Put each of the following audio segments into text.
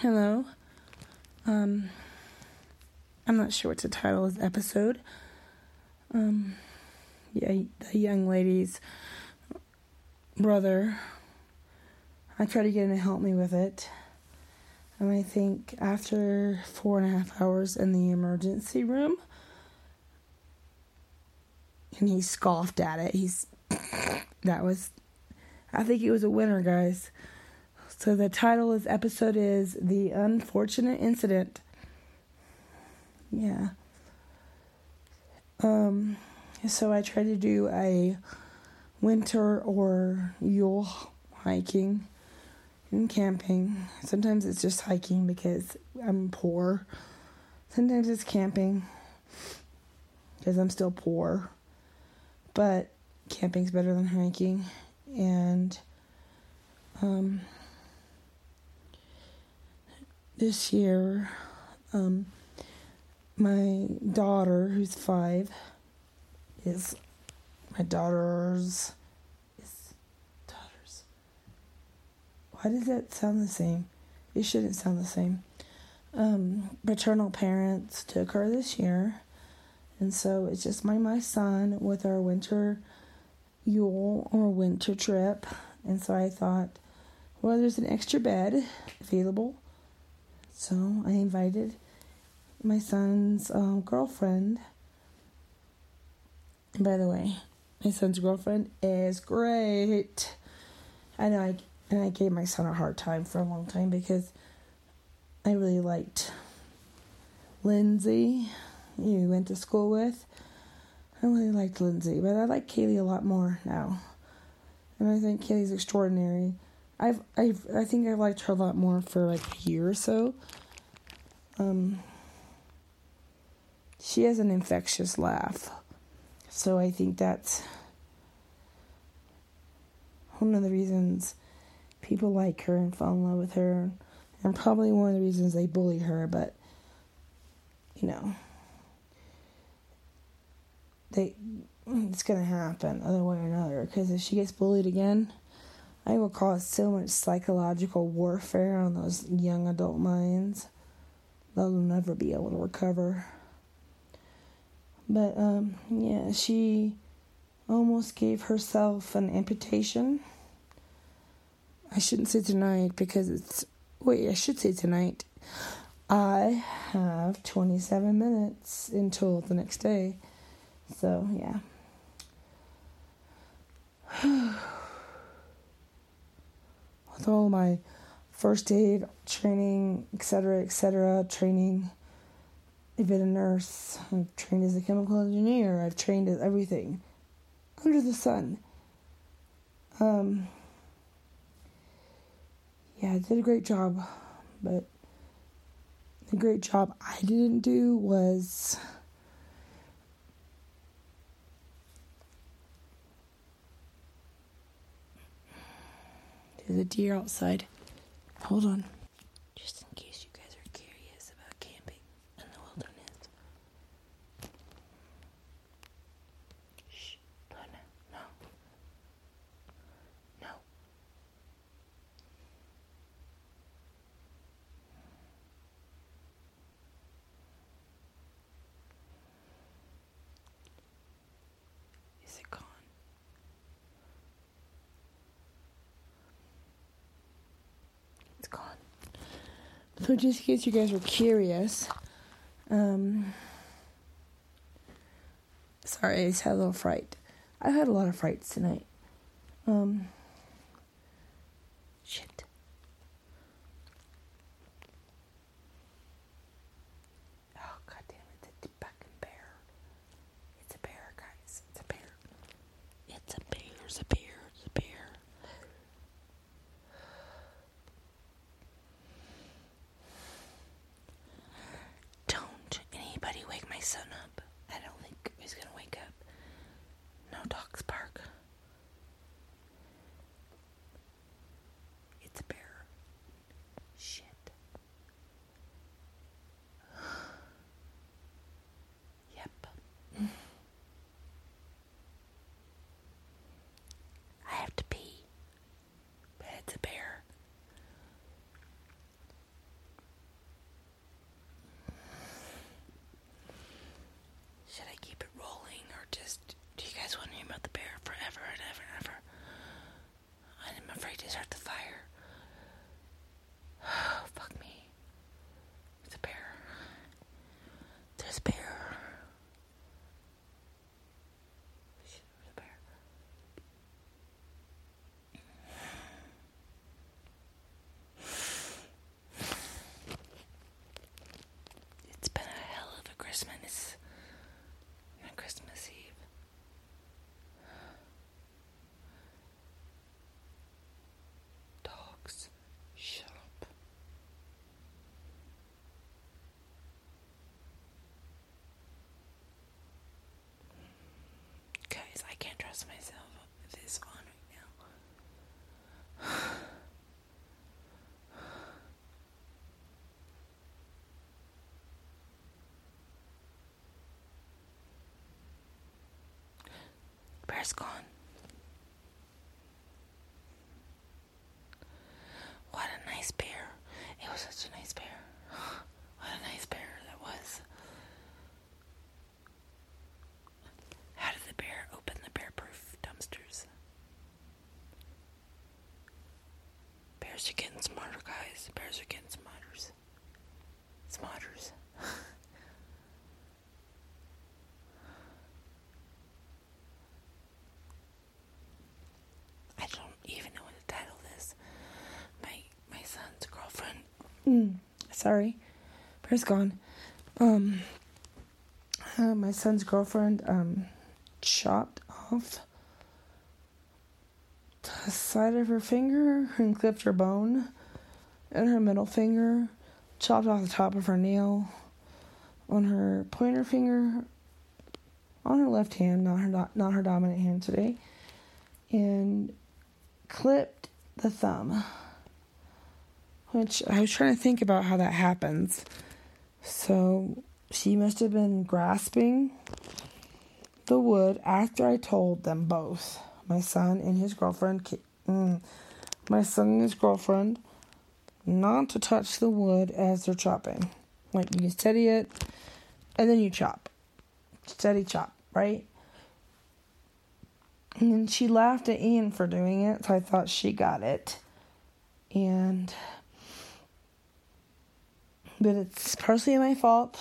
Hello. Um, I'm not sure what to title this episode. Um, yeah, the young lady's brother. I tried to get him to help me with it. And I think after four and a half hours in the emergency room, and he scoffed at it. He's that was I think he was a winner, guys. So the title of this episode is The Unfortunate Incident. Yeah. Um so I tried to do a winter or Yule hiking and camping. Sometimes it's just hiking because I'm poor. Sometimes it's camping because I'm still poor but camping's better than hiking and um, this year um, my daughter who's five is my daughter's is daughter's why does that sound the same it shouldn't sound the same um, paternal parents took her this year and so it's just my my son with our winter Yule or winter trip. And so I thought, well, there's an extra bed available. So I invited my son's um, girlfriend. By the way, my son's girlfriend is great. I know I and I gave my son a hard time for a long time because I really liked Lindsay you went to school with. I really liked Lindsay, but I like Kaylee a lot more now. And I think Kaylee's extraordinary. I've I've I think I've liked her a lot more for like a year or so. Um she has an infectious laugh. So I think that's one of the reasons people like her and fall in love with her. And probably one of the reasons they bully her, but you know they it's gonna happen other way or another because if she gets bullied again i will cause so much psychological warfare on those young adult minds. They'll never be able to recover. But um yeah she almost gave herself an amputation. I shouldn't say tonight because it's wait i should say tonight. I have 27 minutes until the next day. So, yeah. With all my first aid training, etc., etc., training, I've been a nurse, I've trained as a chemical engineer, I've trained as everything under the sun. Um, yeah, I did a great job, but the great job I didn't do was There's a deer outside. Hold on. Just in case you guys are curious about camping in the wilderness. Shh. Luna. No. No. Is it gone? It's gone. So just in case you guys were curious, um, sorry, I just had a little fright. I had a lot of frights tonight. Um, shit. Oh god damn it! It's a fucking bear. It's a bear, guys. It's a bear. It's a bear. It's a bear. It's a bear. Don't anybody wake my son up. I don't think he's gonna wake up. No dogs bark. It's a bear. Shit. yep. I have to pee. But it's a bear. Christmas. On Christmas Eve. Dogs, shut up. Guys, Can't myself with this on right now. Bear's gone. What a nice bear. It was such a nice bear. What a nice bear that was. How did the bear open the bear proof dumpsters? Bears are getting smarter, guys. Bears are getting smarter. Smarters. I don't even know what to title this. My my son's girlfriend. Mm, sorry, Bear's gone. Um, uh, my son's girlfriend um chopped off the side of her finger and clipped her bone and her middle finger, chopped off the top of her nail on her pointer finger on her left hand, not her not, not her dominant hand today, and clipped the thumb. Which I was trying to think about how that happens. So she must have been grasping the wood after I told them both, my son and his girlfriend, mm, my son and his girlfriend, not to touch the wood as they're chopping. Like you steady it, and then you chop. Steady chop, right? And then she laughed at Ian for doing it, so I thought she got it. And but it's partially my fault.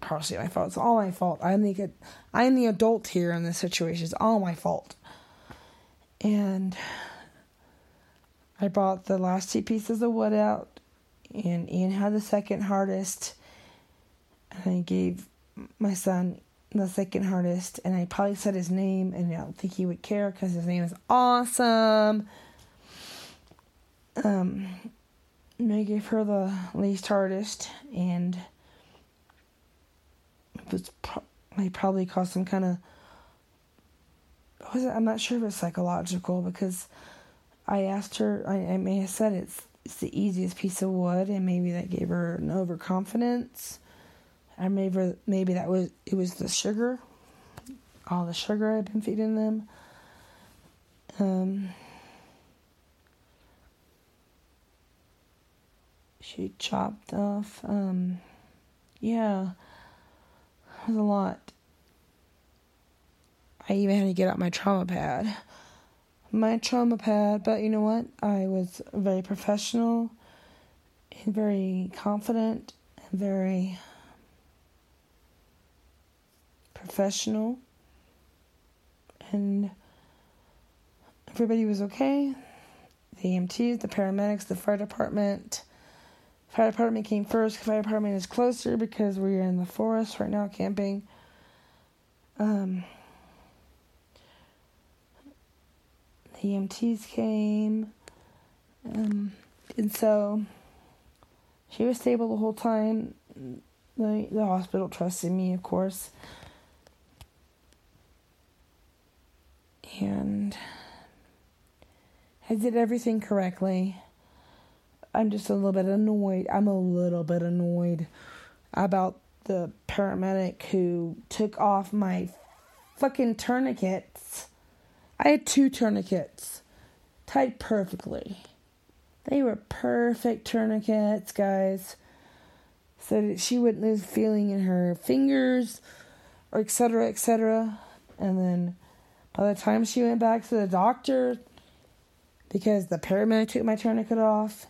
Partially my fault. It's all my fault. I'm the I'm the adult here in this situation. It's all my fault. And I brought the last two pieces of wood out, and Ian had the second hardest. And I gave my son the second hardest, and I probably said his name, and I don't think he would care because his name is awesome. Um, I gave her the least hardest, and was pro- I probably caused some kind of. Was it? I'm not sure if it's psychological because I asked her. I, I may have said it's it's the easiest piece of wood, and maybe that gave her an overconfidence. Or maybe maybe that was it was the sugar, all the sugar I've been feeding them. Um, she chopped off. Um, yeah, was a lot. I even had to get out my trauma pad. My trauma pad, but you know what? I was very professional and very confident and very professional. And everybody was okay. The EMTs, the paramedics, the fire department. Fire department came first. Fire department is closer because we're in the forest right now camping. Um, the EMTs came. Um, and so she was stable the whole time. The, the hospital trusted me, of course. And I did everything correctly. I'm just a little bit annoyed. I'm a little bit annoyed about the paramedic who took off my fucking tourniquets. I had two tourniquets tied perfectly. They were perfect tourniquets, guys. So that she wouldn't lose feeling in her fingers or etc. etc. And then by the time she went back to the doctor, because the paramedic took my tourniquet off,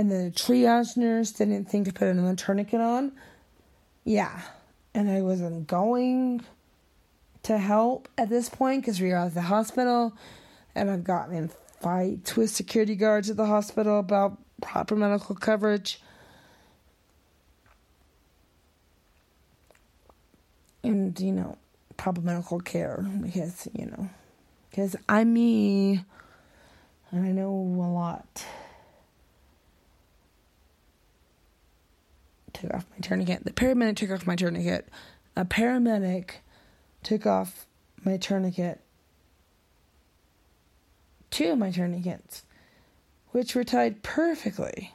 and the triage nurse didn't think to put another tourniquet on, yeah. And I wasn't going to help at this point because we were at the hospital, and I've gotten in fights with security guards at the hospital about proper medical coverage. and you know, proper medical care because you know, because I'm me, and I know a lot. Took off my tourniquet. The paramedic took off my tourniquet. A paramedic took off my tourniquet. Two of my tourniquets, which were tied perfectly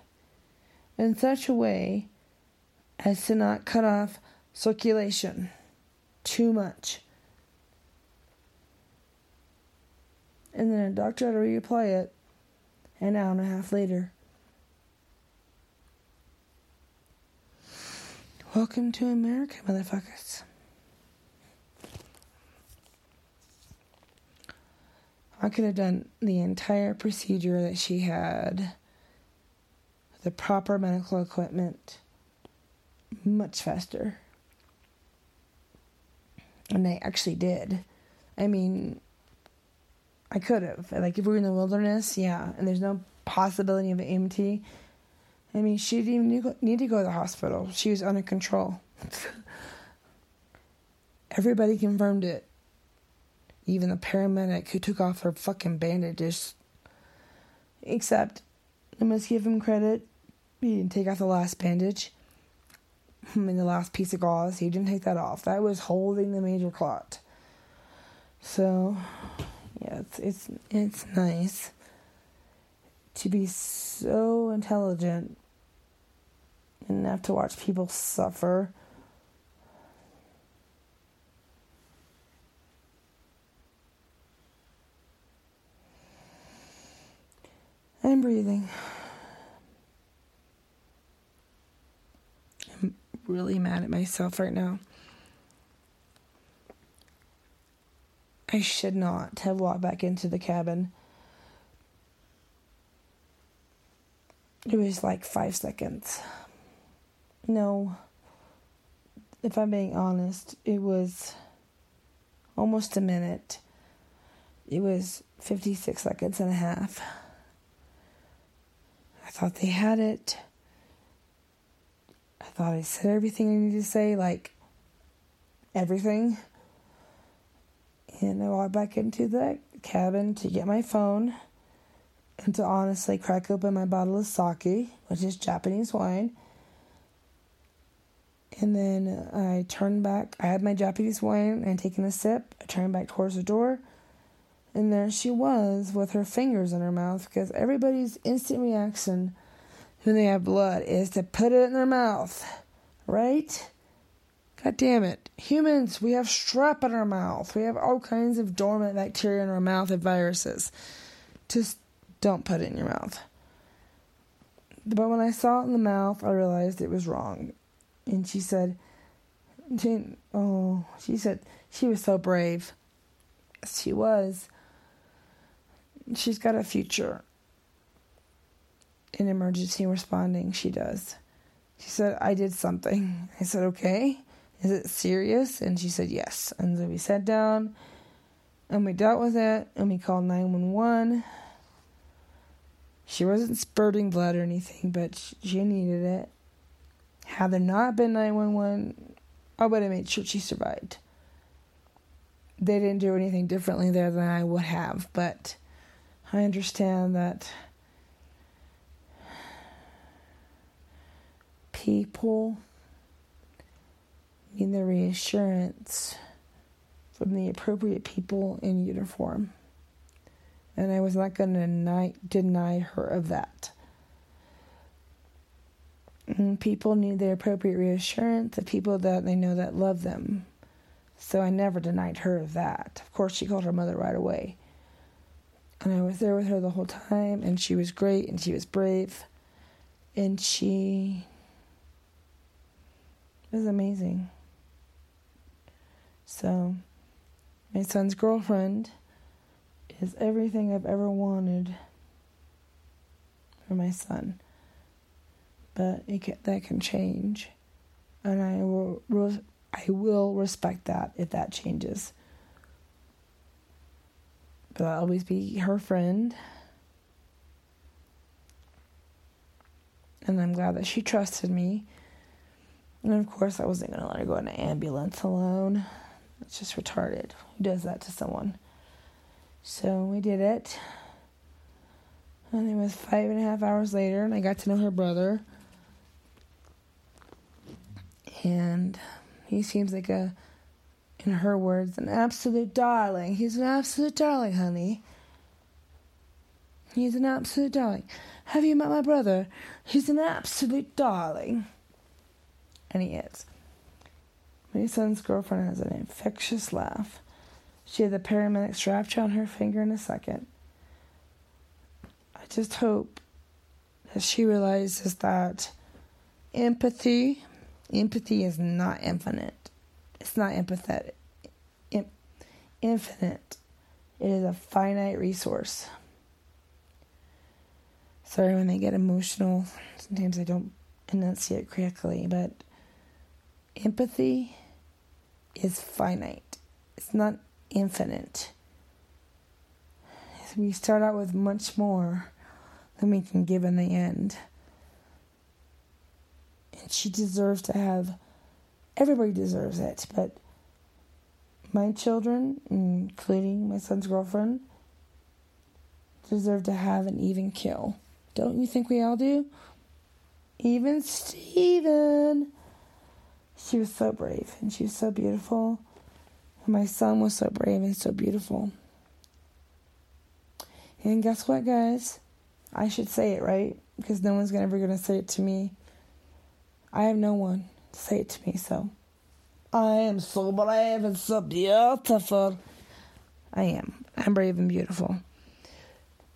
in such a way as to not cut off circulation too much. And then a doctor had to reapply it an hour and a half later. Welcome to America, motherfuckers. I could have done the entire procedure that she had, the proper medical equipment, much faster. And I actually did. I mean, I could have. Like, if we were in the wilderness, yeah, and there's no possibility of an EMT. I mean, she didn't even need to go to the hospital. She was under control. Everybody confirmed it. Even the paramedic who took off her fucking bandages. Except, I must give him credit. He didn't take off the last bandage. I mean, the last piece of gauze. He didn't take that off. That was holding the major clot. So, yeah, it's it's it's nice to be so intelligent and have to watch people suffer. I'm breathing. I'm really mad at myself right now. I should not have walked back into the cabin. It was like five seconds. No, if I'm being honest, it was almost a minute. It was 56 seconds and a half. I thought they had it. I thought I said everything I needed to say, like everything. And I walked back into the cabin to get my phone and to honestly crack open my bottle of sake, which is Japanese wine. And then I turned back. I had my Japanese wine and taken a sip. I turned back towards the door. And there she was with her fingers in her mouth because everybody's instant reaction when they have blood is to put it in their mouth. Right? God damn it. Humans, we have strep in our mouth. We have all kinds of dormant bacteria in our mouth and viruses. Just don't put it in your mouth. But when I saw it in the mouth, I realized it was wrong. And she said, Oh, she said she was so brave. She was. She's got a future in emergency responding. She does. She said, I did something. I said, Okay. Is it serious? And she said, Yes. And so we sat down and we dealt with it and we called 911. She wasn't spurting blood or anything, but she needed it. Had there not been 911, I would have made sure she survived. They didn't do anything differently there than I would have, but I understand that people need the reassurance from the appropriate people in uniform. And I was not going to deny, her of that. People need the appropriate reassurance of people that they know that love them. So I never denied her that. Of course, she called her mother right away. And I was there with her the whole time, and she was great, and she was brave, and she was amazing. So, my son's girlfriend is everything I've ever wanted for my son. But it can, that can change, and I will I will respect that if that changes. But I'll always be her friend. And I'm glad that she trusted me. And of course, I wasn't going to let her go in an ambulance alone. It's just retarded. Who does that to someone? So we did it. And it was five and a half hours later, and I got to know her brother. And he seems like a, in her words, an absolute darling. He's an absolute darling, honey. He's an absolute darling. Have you met my brother? He's an absolute darling. And he is. My son's girlfriend has an infectious laugh. She had the paramedic strapped around her finger in a second. I just hope that she realizes that empathy, empathy is not infinite. It's not empathetic. infinite. It is a finite resource. Sorry when I get emotional. Sometimes I don't enunciate correctly, but empathy is finite. It's not infinite. We start out with much more than we can give in the end. And she deserves to have, everybody deserves it, but my children, including my son's girlfriend, deserve to have an even kill. Don't you think we all do? Even Steven. She was so brave and she was so beautiful. And my son was so brave and so beautiful. And guess what, guys? I should say it, right? Because no one's ever going to say it to me. I have no one to say it to me, so. I am so brave and so beautiful. I am. I'm brave and beautiful.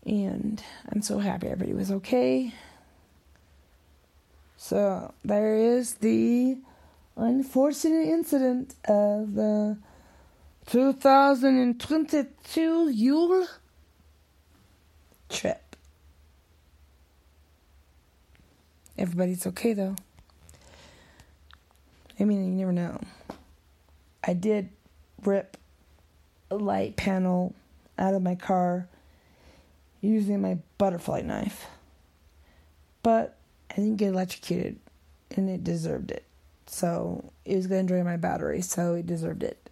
And I'm so happy everybody was okay. So there is the unfortunate incident of the 2022 Yule trip. Everybody's okay though. I mean, you never know. I did rip a light panel out of my car using my butterfly knife. But I didn't get electrocuted and it deserved it. So it was going to drain my battery, so it deserved it.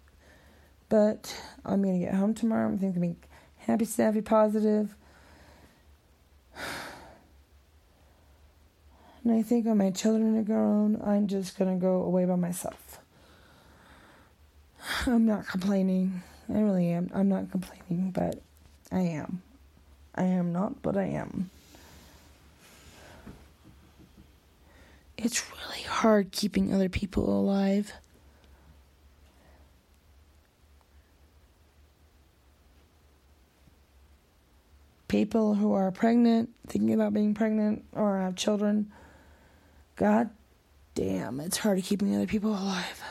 But I'm going to get home tomorrow. I'm thinking happy, snappy, positive. And I think when my children are grown, I'm just going to go away by myself. I'm not complaining. I really am. I'm not complaining, but I am. I am not, but I am. It's really hard keeping other people alive. People who are pregnant, thinking about being pregnant, or have children, god damn, it's hard keeping other people alive.